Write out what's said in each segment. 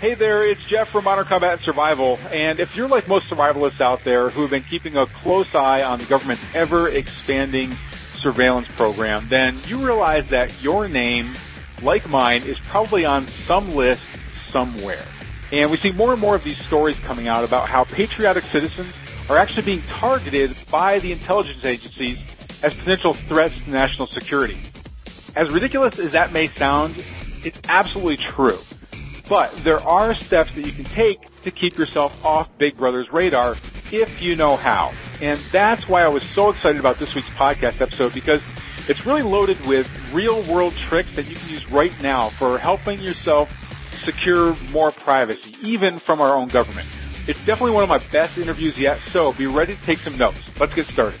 Hey there, it's Jeff from Modern Combat and Survival, and if you're like most survivalists out there who have been keeping a close eye on the government's ever expanding surveillance program, then you realize that your name, like mine, is probably on some list somewhere. And we see more and more of these stories coming out about how patriotic citizens are actually being targeted by the intelligence agencies as potential threats to national security. As ridiculous as that may sound, it's absolutely true. But there are steps that you can take to keep yourself off Big Brother's radar if you know how. And that's why I was so excited about this week's podcast episode because it's really loaded with real world tricks that you can use right now for helping yourself secure more privacy, even from our own government. It's definitely one of my best interviews yet, so be ready to take some notes. Let's get started.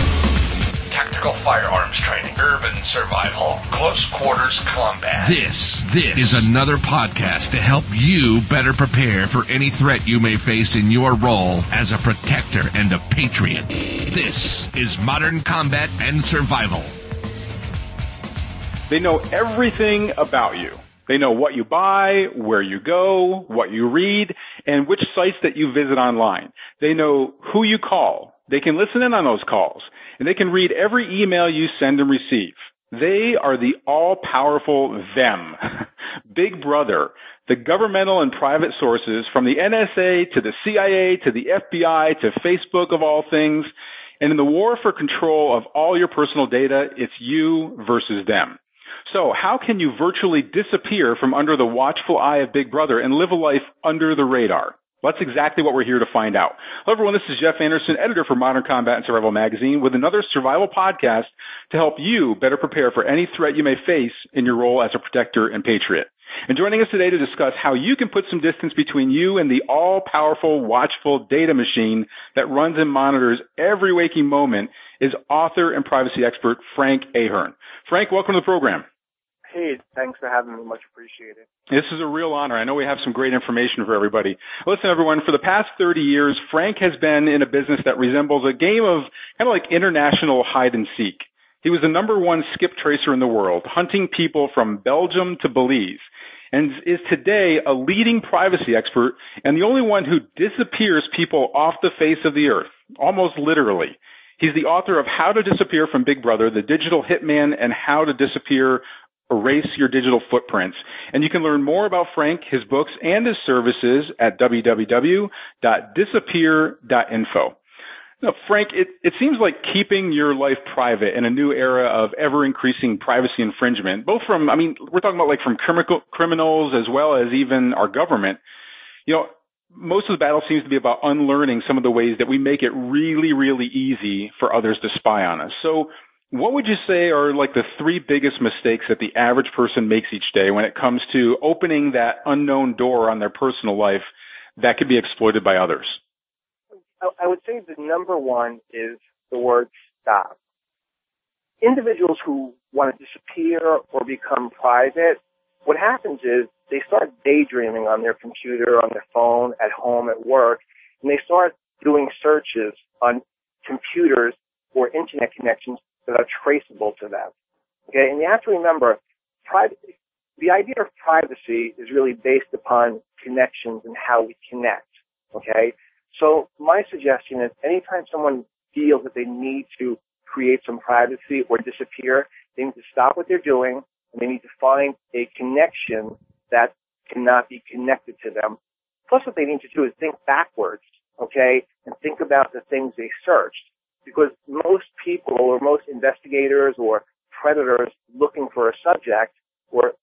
Tactical firearms training, urban survival, close quarters combat. This, this is another podcast to help you better prepare for any threat you may face in your role as a protector and a patriot. This is Modern Combat and Survival. They know everything about you. They know what you buy, where you go, what you read, and which sites that you visit online. They know who you call. They can listen in on those calls and they can read every email you send and receive. They are the all-powerful them. Big Brother, the governmental and private sources from the NSA to the CIA to the FBI to Facebook of all things. And in the war for control of all your personal data, it's you versus them. So how can you virtually disappear from under the watchful eye of Big Brother and live a life under the radar? Well, that's exactly what we're here to find out. Hello, everyone. This is Jeff Anderson, editor for Modern Combat and Survival Magazine, with another survival podcast to help you better prepare for any threat you may face in your role as a protector and patriot. And joining us today to discuss how you can put some distance between you and the all-powerful, watchful data machine that runs and monitors every waking moment is author and privacy expert Frank Ahearn. Frank, welcome to the program. Hey, thanks for having me. Much appreciated. This is a real honor. I know we have some great information for everybody. Listen, everyone, for the past 30 years, Frank has been in a business that resembles a game of kind of like international hide and seek. He was the number one skip tracer in the world, hunting people from Belgium to Belize, and is today a leading privacy expert and the only one who disappears people off the face of the earth, almost literally. He's the author of How to Disappear from Big Brother, The Digital Hitman, and How to Disappear Erase Your Digital Footprints. And you can learn more about Frank, his books, and his services at www.disappear.info. Now, Frank, it, it seems like keeping your life private in a new era of ever increasing privacy infringement, both from, I mean, we're talking about like from criminal, criminals as well as even our government. You know, most of the battle seems to be about unlearning some of the ways that we make it really, really easy for others to spy on us. So, what would you say are like the three biggest mistakes that the average person makes each day when it comes to opening that unknown door on their personal life that could be exploited by others? I would say the number one is the word stop. Individuals who want to disappear or become private, what happens is they start daydreaming on their computer, on their phone, at home, at work, and they start doing searches on computers or internet connections that are traceable to them. Okay, and you have to remember, privacy, the idea of privacy is really based upon connections and how we connect. Okay, so my suggestion is anytime someone feels that they need to create some privacy or disappear, they need to stop what they're doing and they need to find a connection that cannot be connected to them. Plus what they need to do is think backwards, okay, and think about the things they searched because most people or most investigators or predators looking for a subject or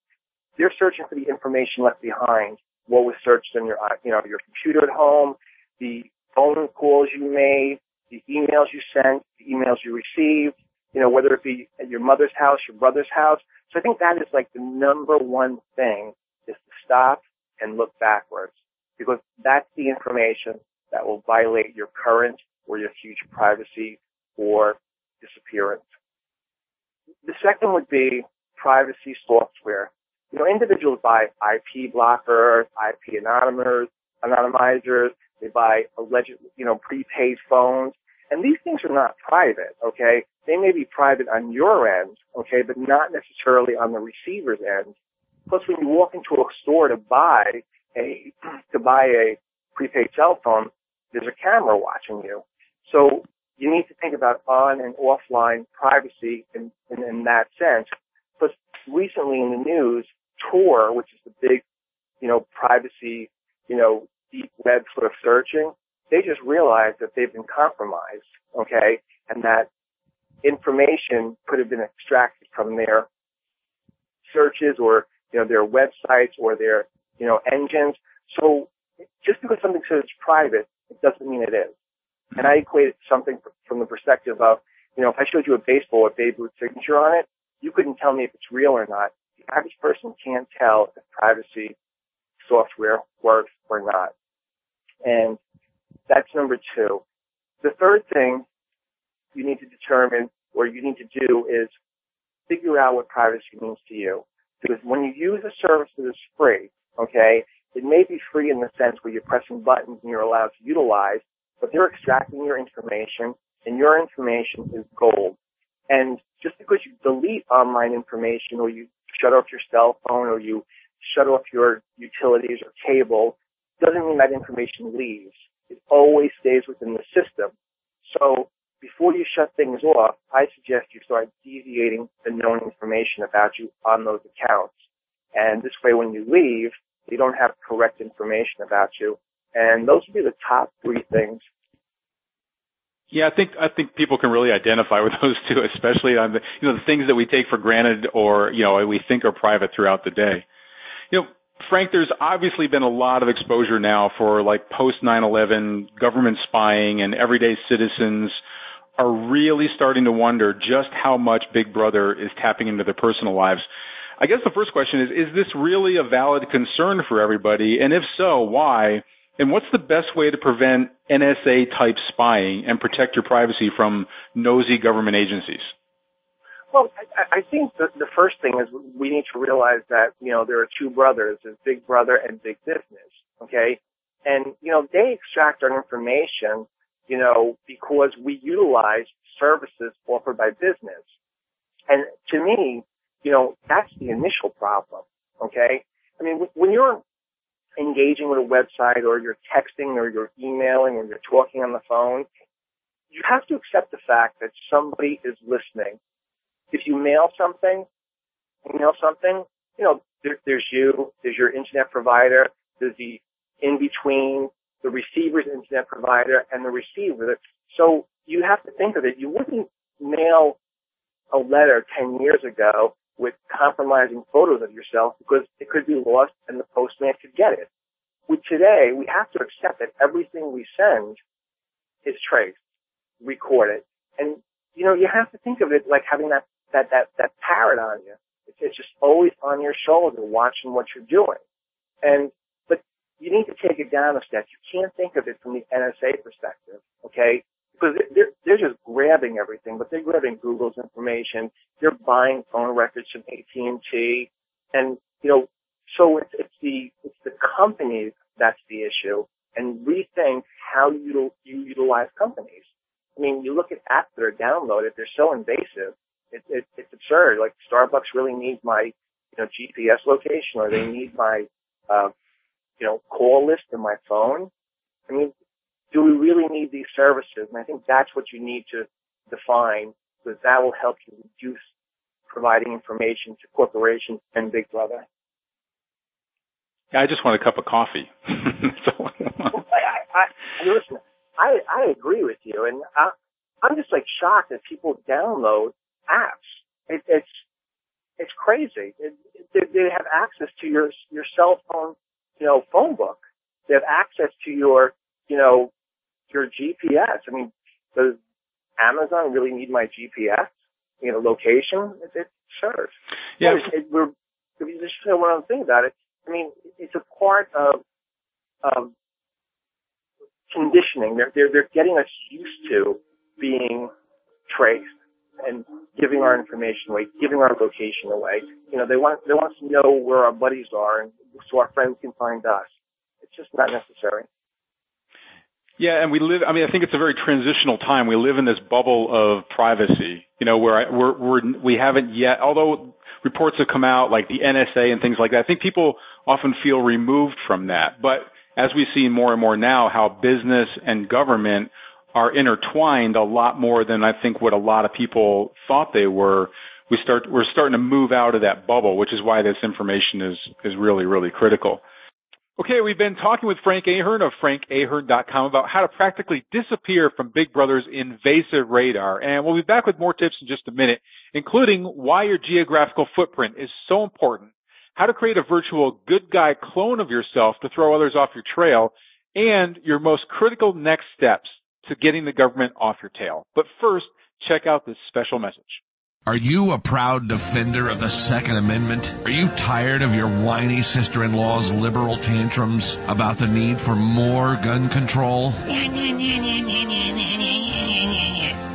they're searching for the information left behind. What was searched on your, uh, you know, your computer at home, the phone calls you made, the emails you sent, the emails you received, you know, whether it be at your mother's house, your brother's house. So I think that is like the number one thing is to stop and look backwards because that's the information that will violate your current or your future privacy or disappearance. The second would be privacy software. You know, individuals buy IP blockers, IP anonymizers, anonymizers. They buy alleged, you know, prepaid phones. And these things are not private, okay? They may be private on your end, okay, but not necessarily on the receiver's end. Plus, when you walk into a store to buy a to buy a prepaid cell phone, there's a camera watching you. So you need to think about on and offline privacy in, in, in that sense. Plus, recently in the news, Tor, which is the big, you know, privacy, you know, deep web sort of searching, they just realized that they've been compromised, okay, and that information could have been extracted from their searches or, you know, their websites or their, you know, engines. So just because something says it's private, it doesn't mean it is. And I equate something from the perspective of, you know, if I showed you a baseball with Babe Ruth's signature on it, you couldn't tell me if it's real or not. The average person can't tell if privacy software works or not. And that's number two. The third thing you need to determine or you need to do is figure out what privacy means to you. Because when you use a service that is free, okay, it may be free in the sense where you're pressing buttons and you're allowed to utilize, but they're extracting your information and your information is gold. And just because you delete online information or you shut off your cell phone or you shut off your utilities or cable doesn't mean that information leaves. It always stays within the system. So before you shut things off, I suggest you start deviating the known information about you on those accounts. And this way when you leave, you don't have correct information about you. And those would be the top three things. Yeah, I think I think people can really identify with those two, especially on the you know the things that we take for granted or you know we think are private throughout the day. You know, Frank, there's obviously been a lot of exposure now for like post 9/11 government spying, and everyday citizens are really starting to wonder just how much Big Brother is tapping into their personal lives. I guess the first question is: Is this really a valid concern for everybody? And if so, why? And what's the best way to prevent NSA type spying and protect your privacy from nosy government agencies? Well, I, I think the, the first thing is we need to realize that, you know, there are two brothers, there's Big Brother and Big Business, okay? And, you know, they extract our information, you know, because we utilize services offered by business. And to me, you know, that's the initial problem, okay? I mean, when you're engaging with a website or you're texting or you're emailing or you're talking on the phone, you have to accept the fact that somebody is listening. If you mail something, email something, you know, there, there's you, there's your internet provider, there's the in between, the receiver's internet provider and the receiver. So you have to think of it. You wouldn't mail a letter 10 years ago with compromising photos of yourself because it could be lost and the postman could get it. With today, we have to accept that everything we send is traced, recorded. And, you know, you have to think of it like having that, that, that, that parrot on you. It's, it's just always on your shoulder watching what you're doing. And, but you need to take it down a step. You can't think of it from the NSA perspective, okay? Because they're, they're just grabbing everything, but they're grabbing Google's information. They're buying phone records from AT&T. And, you know, so it's, it's the, it's the companies that's the issue and rethink how you, you utilize companies. I mean, you look at apps that are downloaded, they're so invasive. It, it, it's absurd. Like Starbucks really needs my, you know, GPS location or they need my, uh, you know, call list in my phone. I mean, do we really need these services? And I think that's what you need to define because that will help you reduce providing information to corporations and Big Brother. Yeah, I just want a cup of coffee. I, I, listen, I, I agree with you, and I, I'm just like shocked that people download apps. It, it's it's crazy. It, they, they have access to your your cell phone, you know, phone book. They have access to your, you know, your GPS. I mean, does Amazon really need my GPS? You know, location? It, it sure. Yeah. It, it, we're, you just one other thing about it, I mean, it's a part of, of conditioning. They're, they're, they're getting us used to being traced and giving our information away, giving our location away. You know, they want, they want us to know where our buddies are and so our friends can find us. It's just not necessary. Yeah, and we live. I mean, I think it's a very transitional time. We live in this bubble of privacy, you know, where I, we're, we're we haven't yet. Although reports have come out, like the NSA and things like that, I think people often feel removed from that. But as we see more and more now, how business and government are intertwined a lot more than I think what a lot of people thought they were. We start we're starting to move out of that bubble, which is why this information is is really really critical. Okay, we've been talking with Frank Ahearn of frankahearn.com about how to practically disappear from Big Brother's invasive radar. And we'll be back with more tips in just a minute, including why your geographical footprint is so important, how to create a virtual good guy clone of yourself to throw others off your trail, and your most critical next steps to getting the government off your tail. But first, check out this special message. Are you a proud defender of the Second Amendment? Are you tired of your whiny sister in law's liberal tantrums about the need for more gun control?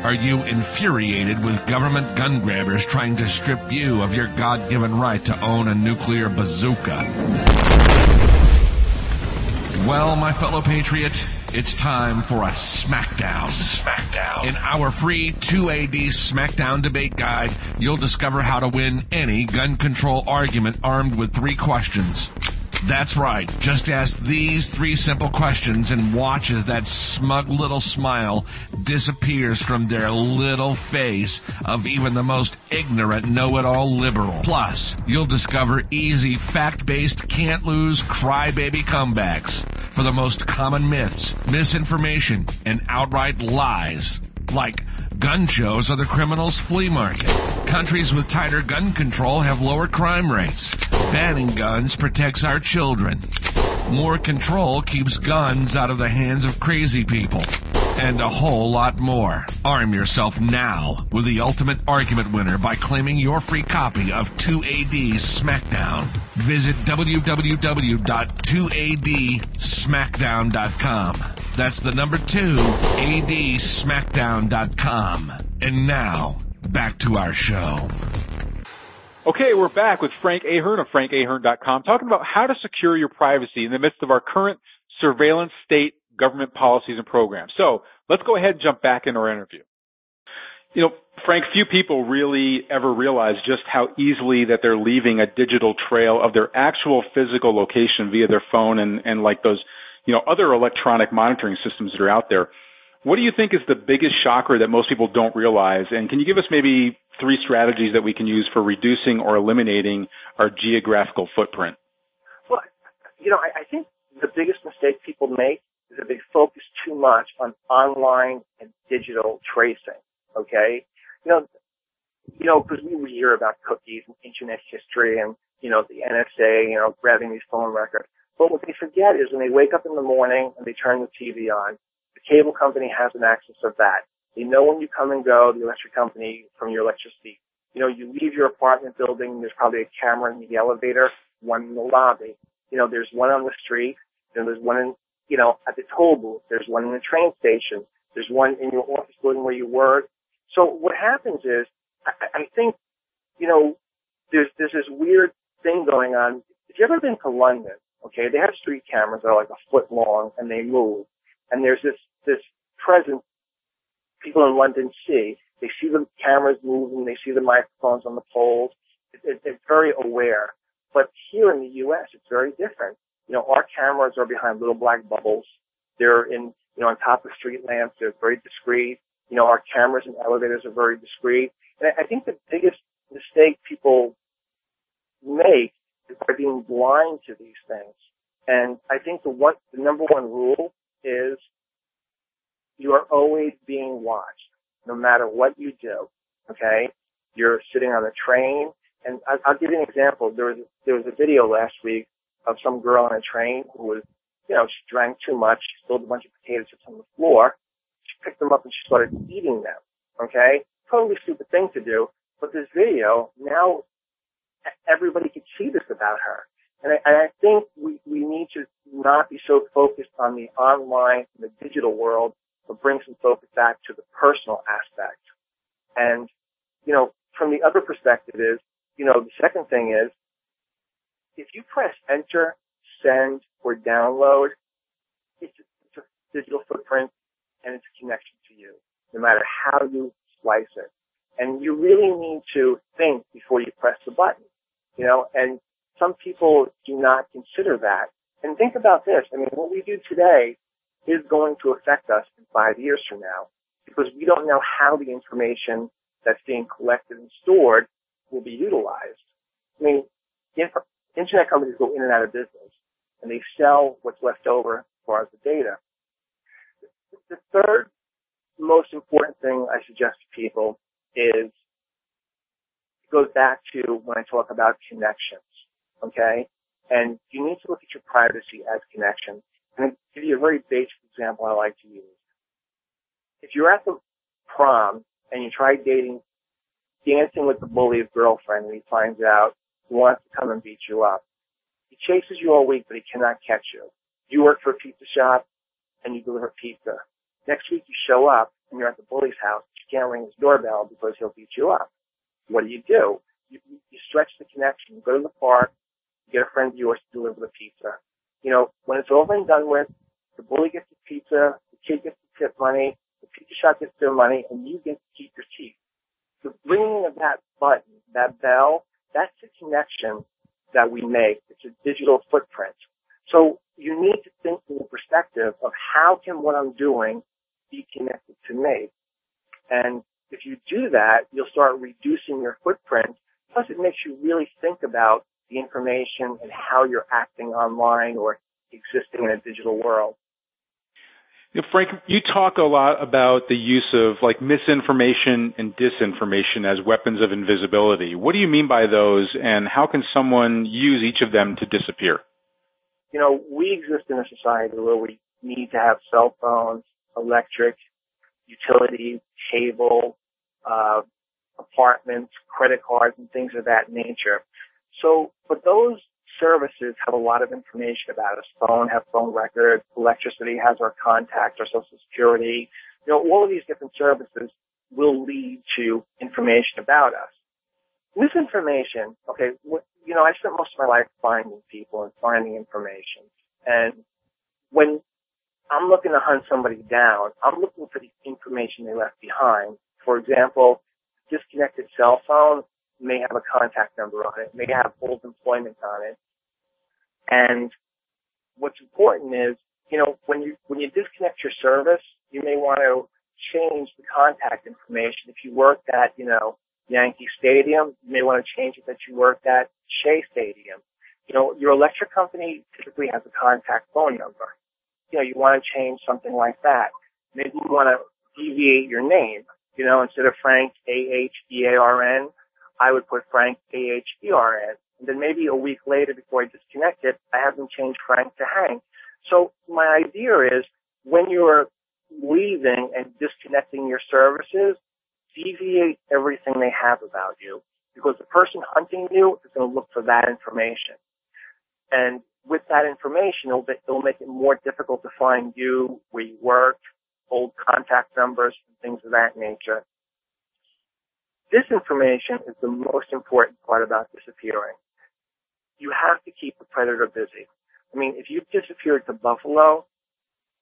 Are you infuriated with government gun grabbers trying to strip you of your God given right to own a nuclear bazooka? Well, my fellow patriot, it's time for a Smackdown. Smackdown. In our free 2AD Smackdown debate guide, you'll discover how to win any gun control argument armed with three questions. That's right. Just ask these three simple questions and watch as that smug little smile disappears from their little face of even the most ignorant know-it-all liberal. Plus, you'll discover easy fact-based can't lose crybaby comebacks for the most common myths, misinformation, and outright lies like gun shows are the criminal's flea market. Countries with tighter gun control have lower crime rates. Banning guns protects our children. More control keeps guns out of the hands of crazy people. And a whole lot more. Arm yourself now with the ultimate argument winner by claiming your free copy of 2AD Smackdown. Visit www.2adsmackdown.com. That's the number two, adsmackdown.com. And now, back to our show. Okay, we're back with Frank Ahearn of frankahearn.com talking about how to secure your privacy in the midst of our current surveillance state government policies and programs. So let's go ahead and jump back in our interview. You know, Frank, few people really ever realize just how easily that they're leaving a digital trail of their actual physical location via their phone and, and like those you know, other electronic monitoring systems that are out there. What do you think is the biggest shocker that most people don't realize? And can you give us maybe three strategies that we can use for reducing or eliminating our geographical footprint? Well, you know, I, I think the biggest mistake people make that they focus too much on online and digital tracing. Okay, you know, you know, because we hear about cookies and internet history and you know the NSA, you know, grabbing these phone records. But what they forget is when they wake up in the morning and they turn the TV on, the cable company has an access of that. They know when you come and go, the electric company from your electricity. You know, you leave your apartment building, there's probably a camera in the elevator, one in the lobby. You know, there's one on the street, and there's one in, you know, at the toll booth, there's one in the train station, there's one in your office building where you work. So what happens is, I, I think, you know, there's, there's this weird thing going on. If you've ever been to London, Okay, they have street cameras that are like a foot long and they move. And there's this, this presence people in London see. They see the cameras moving, they see the microphones on the poles. It, it, it's very aware. But here in the U.S., it's very different. You know, our cameras are behind little black bubbles. They're in, you know, on top of street lamps. They're very discreet. You know, our cameras and elevators are very discreet. And I think the biggest mistake people make is by being blind to these things. And I think the one, the number one rule is you are always being watched, no matter what you do. Okay, you're sitting on a train, and I'll, I'll give you an example. There was there was a video last week of some girl on a train who was, you know, she drank too much, she spilled a bunch of potato chips on the floor. She picked them up and she started eating them. Okay, totally stupid thing to do. But this video now everybody could see this about her. And I, I think we, we need to not be so focused on the online and the digital world, but bring some focus back to the personal aspect. And, you know, from the other perspective is, you know, the second thing is, if you press enter, send, or download, it's a, it's a digital footprint and it's a connection to you, no matter how you slice it. And you really need to think before you press the button, you know, and some people do not consider that. And think about this. I mean, what we do today is going to affect us in five years from now because we don't know how the information that's being collected and stored will be utilized. I mean, internet companies go in and out of business and they sell what's left over as far as the data. The third most important thing I suggest to people is it goes back to when I talk about connections. Okay? And you need to look at your privacy as connection. And I'll give you a very basic example I like to use. If you're at the prom and you try dating, dancing with the bully's girlfriend and he finds out he wants to come and beat you up. He chases you all week, but he cannot catch you. You work for a pizza shop and you deliver pizza. Next week you show up and you're at the bully's house. You can't ring his doorbell because he'll beat you up. What do you do? You, you stretch the connection. You go to the park, you get a friend of yours to deliver the pizza. You know, when it's over and done with, the bully gets the pizza, the kid gets the tip money, the pizza shop gets their money, and you get to keep your teeth. The ringing of that button, that bell, that's the connection that we make. It's a digital footprint. So you need to think from the perspective of how can what I'm doing be connected to me? And if you do that, you'll start reducing your footprint. Plus it makes you really think about the information and how you're acting online or existing in a digital world. Frank, you talk a lot about the use of like misinformation and disinformation as weapons of invisibility. What do you mean by those and how can someone use each of them to disappear? You know, we exist in a society where we need to have cell phones, electric, utilities, cable, uh, apartments, credit cards, and things of that nature. So, but those services have a lot of information about us. Phone have phone records. Electricity has our contact, our social security. You know, all of these different services will lead to information about us. Misinformation, okay, you know, I spent most of my life finding people and finding information. And when I'm looking to hunt somebody down, I'm looking for the information they left behind. For example, disconnected cell phone may have a contact number on it, may have old employment on it. And what's important is, you know, when you, when you disconnect your service, you may want to change the contact information. If you worked at, you know, Yankee Stadium, you may want to change it that you worked at Shea Stadium. You know, your electric company typically has a contact phone number. You know, you want to change something like that. Maybe you want to deviate your name. You know, instead of Frank A-H-E-A-R-N, I would put Frank A-H-E-R-N. And then maybe a week later before I disconnect it, I have them change Frank to Hank. So my idea is when you're leaving and disconnecting your services, deviate everything they have about you because the person hunting you is going to look for that information. And with that information, it'll, be, it'll make it more difficult to find you, where you work, old contact numbers, and things of that nature. This information is the most important part about disappearing. You have to keep the predator busy. I mean, if you disappeared to Buffalo,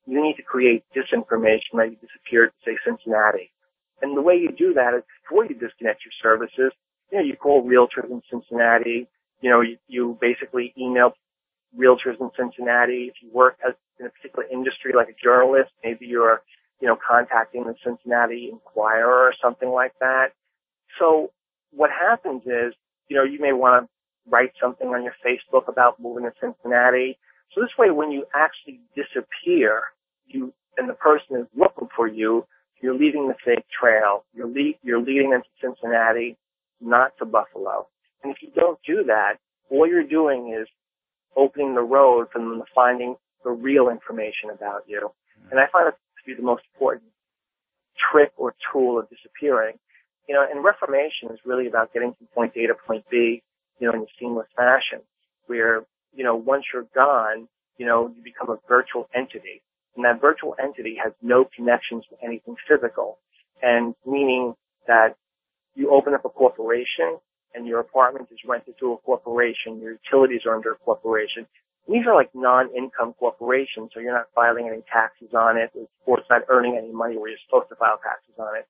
you need to create disinformation that you disappeared to, say, Cincinnati. And the way you do that is before you disconnect your services, you know, you call realtors in Cincinnati, you know, you, you basically email realtors in Cincinnati. If you work as in a particular industry like a journalist, maybe you're, you know, contacting the Cincinnati Enquirer or something like that. So what happens is, you know, you may want to write something on your Facebook about moving to Cincinnati. So this way, when you actually disappear, you and the person is looking for you, you're leaving the fake trail. You're le- you're leading them to Cincinnati, not to Buffalo. And if you don't do that, all you're doing is opening the road for them to finding the real information about you. Hmm. And I find it to be the most important trick or tool of disappearing you know, and reformation is really about getting from point A to point B, you know, in a seamless fashion, where you know, once you're gone, you know, you become a virtual entity. And that virtual entity has no connections to anything physical. And meaning that you open up a corporation and your apartment is rented to a corporation, your utilities are under a corporation. These are like non-income corporations, so you're not filing any taxes on it, or it's not earning any money where you're supposed to file taxes on it.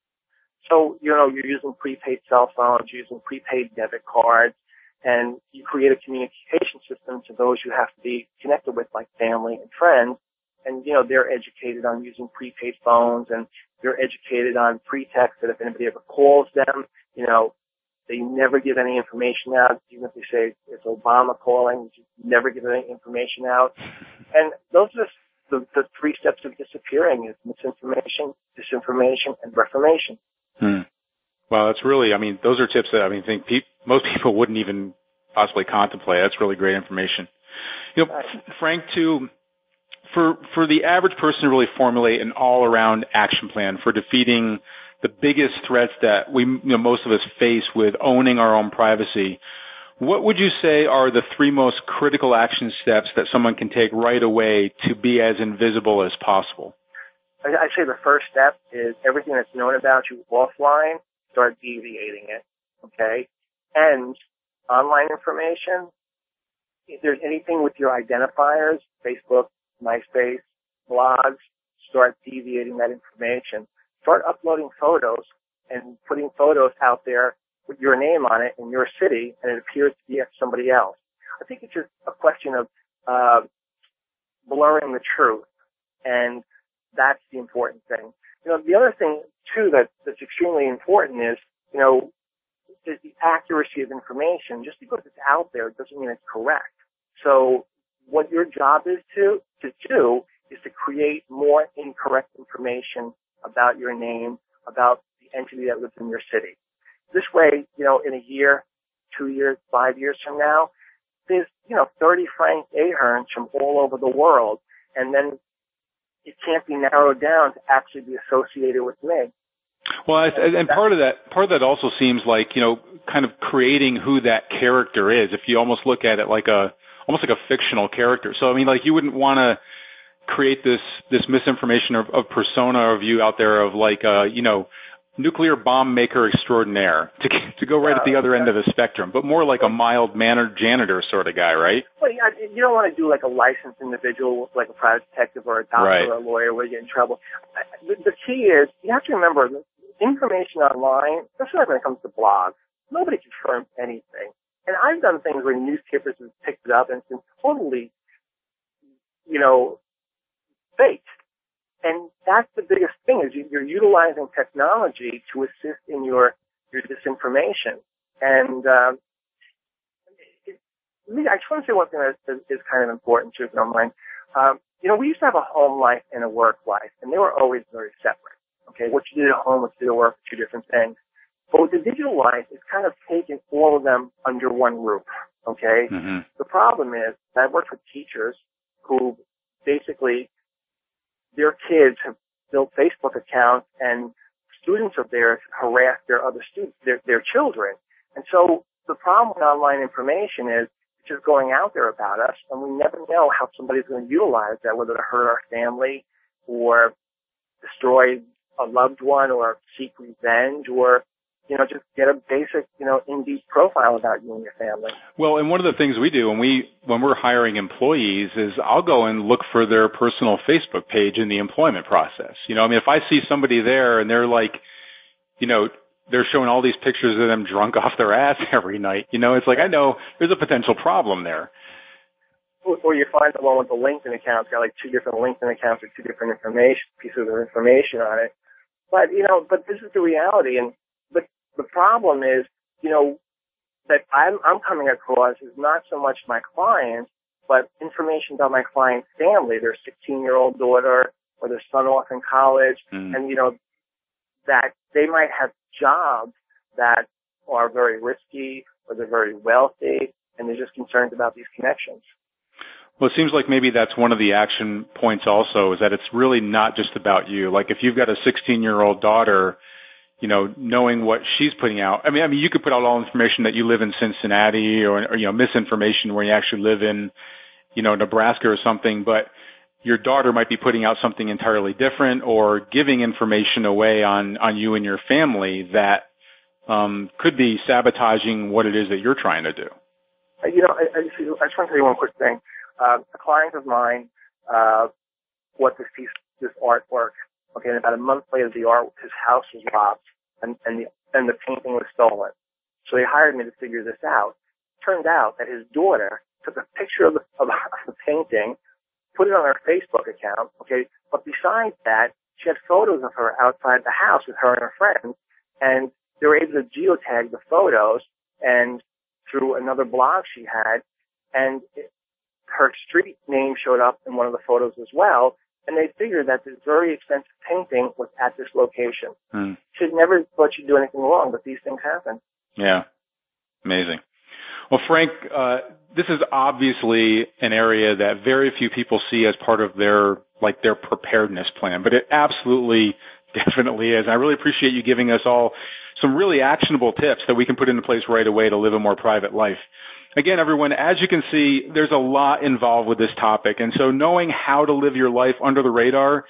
So, you know, you're using prepaid cell phones, you're using prepaid debit cards, and you create a communication system to those you have to be connected with, like family and friends. And, you know, they're educated on using prepaid phones and they're educated on pretext that if anybody ever calls them, you know, they never give any information out, even if they say it's Obama calling, you never give any information out. And those are the, the three steps of disappearing is misinformation, disinformation, and reformation. Hmm. Well, that's really, I mean, those are tips that I mean, think pe- most people wouldn't even possibly contemplate. That's really great information. You know, Frank, too, for for the average person to really formulate an all-around action plan for defeating the biggest threats that we, you know, most of us face with owning our own privacy, what would you say are the three most critical action steps that someone can take right away to be as invisible as possible? I'd say the first step is everything that's known about you offline start deviating it. Okay. And online information, if there's anything with your identifiers, Facebook, MySpace, blogs, start deviating that information. Start uploading photos and putting photos out there with your name on it in your city and it appears to be somebody else. I think it's just a question of uh, blurring the truth and that's the important thing. You know, the other thing too that, that's extremely important is, you know, is the accuracy of information. Just because it's out there doesn't mean it's correct. So what your job is to, to do is to create more incorrect information about your name, about the entity that lives in your city. This way, you know, in a year, two years, five years from now, there's, you know, 30 Frank Ahearns from all over the world. And then it can't be narrowed down to actually be associated with me. Well, I, and part of that, part of that also seems like you know, kind of creating who that character is. If you almost look at it like a, almost like a fictional character. So I mean, like you wouldn't want to create this this misinformation of, of persona of you out there of like uh, you know, nuclear bomb maker extraordinaire to to go right at the other end of the spectrum, but more like a mild mannered janitor sort of guy, right? Well, yeah, you don't want to do like a licensed individual, like a private detective or a doctor right. or a lawyer, where you get in trouble. The, the key is you have to remember information online, especially when it comes to blogs. Nobody confirms anything, and I've done things where newspapers have picked it up and it's been totally, you know, fake and that's the biggest thing is you're utilizing technology to assist in your your disinformation. And um, it, it, I just want to say one thing that is, is kind of important too, if you don't mind. Um, you know, we used to have a home life and a work life, and they were always very separate. Okay, what you did at home, what you did at work, two different things. But with the digital life, it's kind of taken all of them under one roof. Okay. Mm-hmm. The problem is I've worked with teachers who basically their kids have built Facebook accounts and students of theirs harass their other students, their, their children. And so the problem with online information is it's just going out there about us and we never know how somebody's going to utilize that, whether to hurt our family or destroy a loved one or seek revenge or you know, just get a basic, you know, in-deep profile about you and your family. Well, and one of the things we do when we when we're hiring employees is I'll go and look for their personal Facebook page in the employment process. You know, I mean, if I see somebody there and they're like, you know, they're showing all these pictures of them drunk off their ass every night, you know, it's like I know there's a potential problem there. Or you find the one with the LinkedIn account, got like two different LinkedIn accounts with two different information pieces of information on it. But you know, but this is the reality, and the problem is, you know, that I'm, I'm coming across is not so much my clients, but information about my client's family, their 16 year old daughter or their son off in college. Mm. And, you know, that they might have jobs that are very risky or they're very wealthy and they're just concerned about these connections. Well, it seems like maybe that's one of the action points also is that it's really not just about you. Like if you've got a 16 year old daughter you know, knowing what she's putting out. I mean, I mean, you could put out all information that you live in Cincinnati or, or you know, misinformation where you actually live in, you know, Nebraska or something, but your daughter might be putting out something entirely different or giving information away on on you and your family that um, could be sabotaging what it is that you're trying to do. Uh, you know, I, I, just, I just want to tell you one quick thing. Uh, a client of mine uh, bought this piece, this artwork. Okay, and about a month later, the art, his house was robbed, and and the and the painting was stolen. So he hired me to figure this out. Turned out that his daughter took a picture of the, of the painting, put it on her Facebook account. Okay, but besides that, she had photos of her outside the house with her and her friends, and they were able to geotag the photos and through another blog she had, and it, her street name showed up in one of the photos as well. And they figured that this very expensive painting was at this location. Hmm. She'd never thought she'd do anything wrong, but these things happen. Yeah, amazing. Well, Frank, uh, this is obviously an area that very few people see as part of their like their preparedness plan, but it absolutely, definitely is. I really appreciate you giving us all some really actionable tips that we can put into place right away to live a more private life. Again, everyone, as you can see, there's a lot involved with this topic. And so knowing how to live your life under the radar,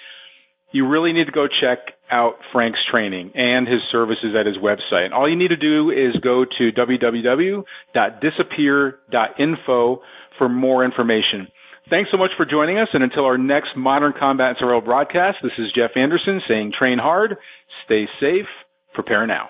you really need to go check out Frank's training and his services at his website. And All you need to do is go to www.disappear.info for more information. Thanks so much for joining us, and until our next Modern Combat Survival broadcast, this is Jeff Anderson saying train hard, stay safe, prepare now.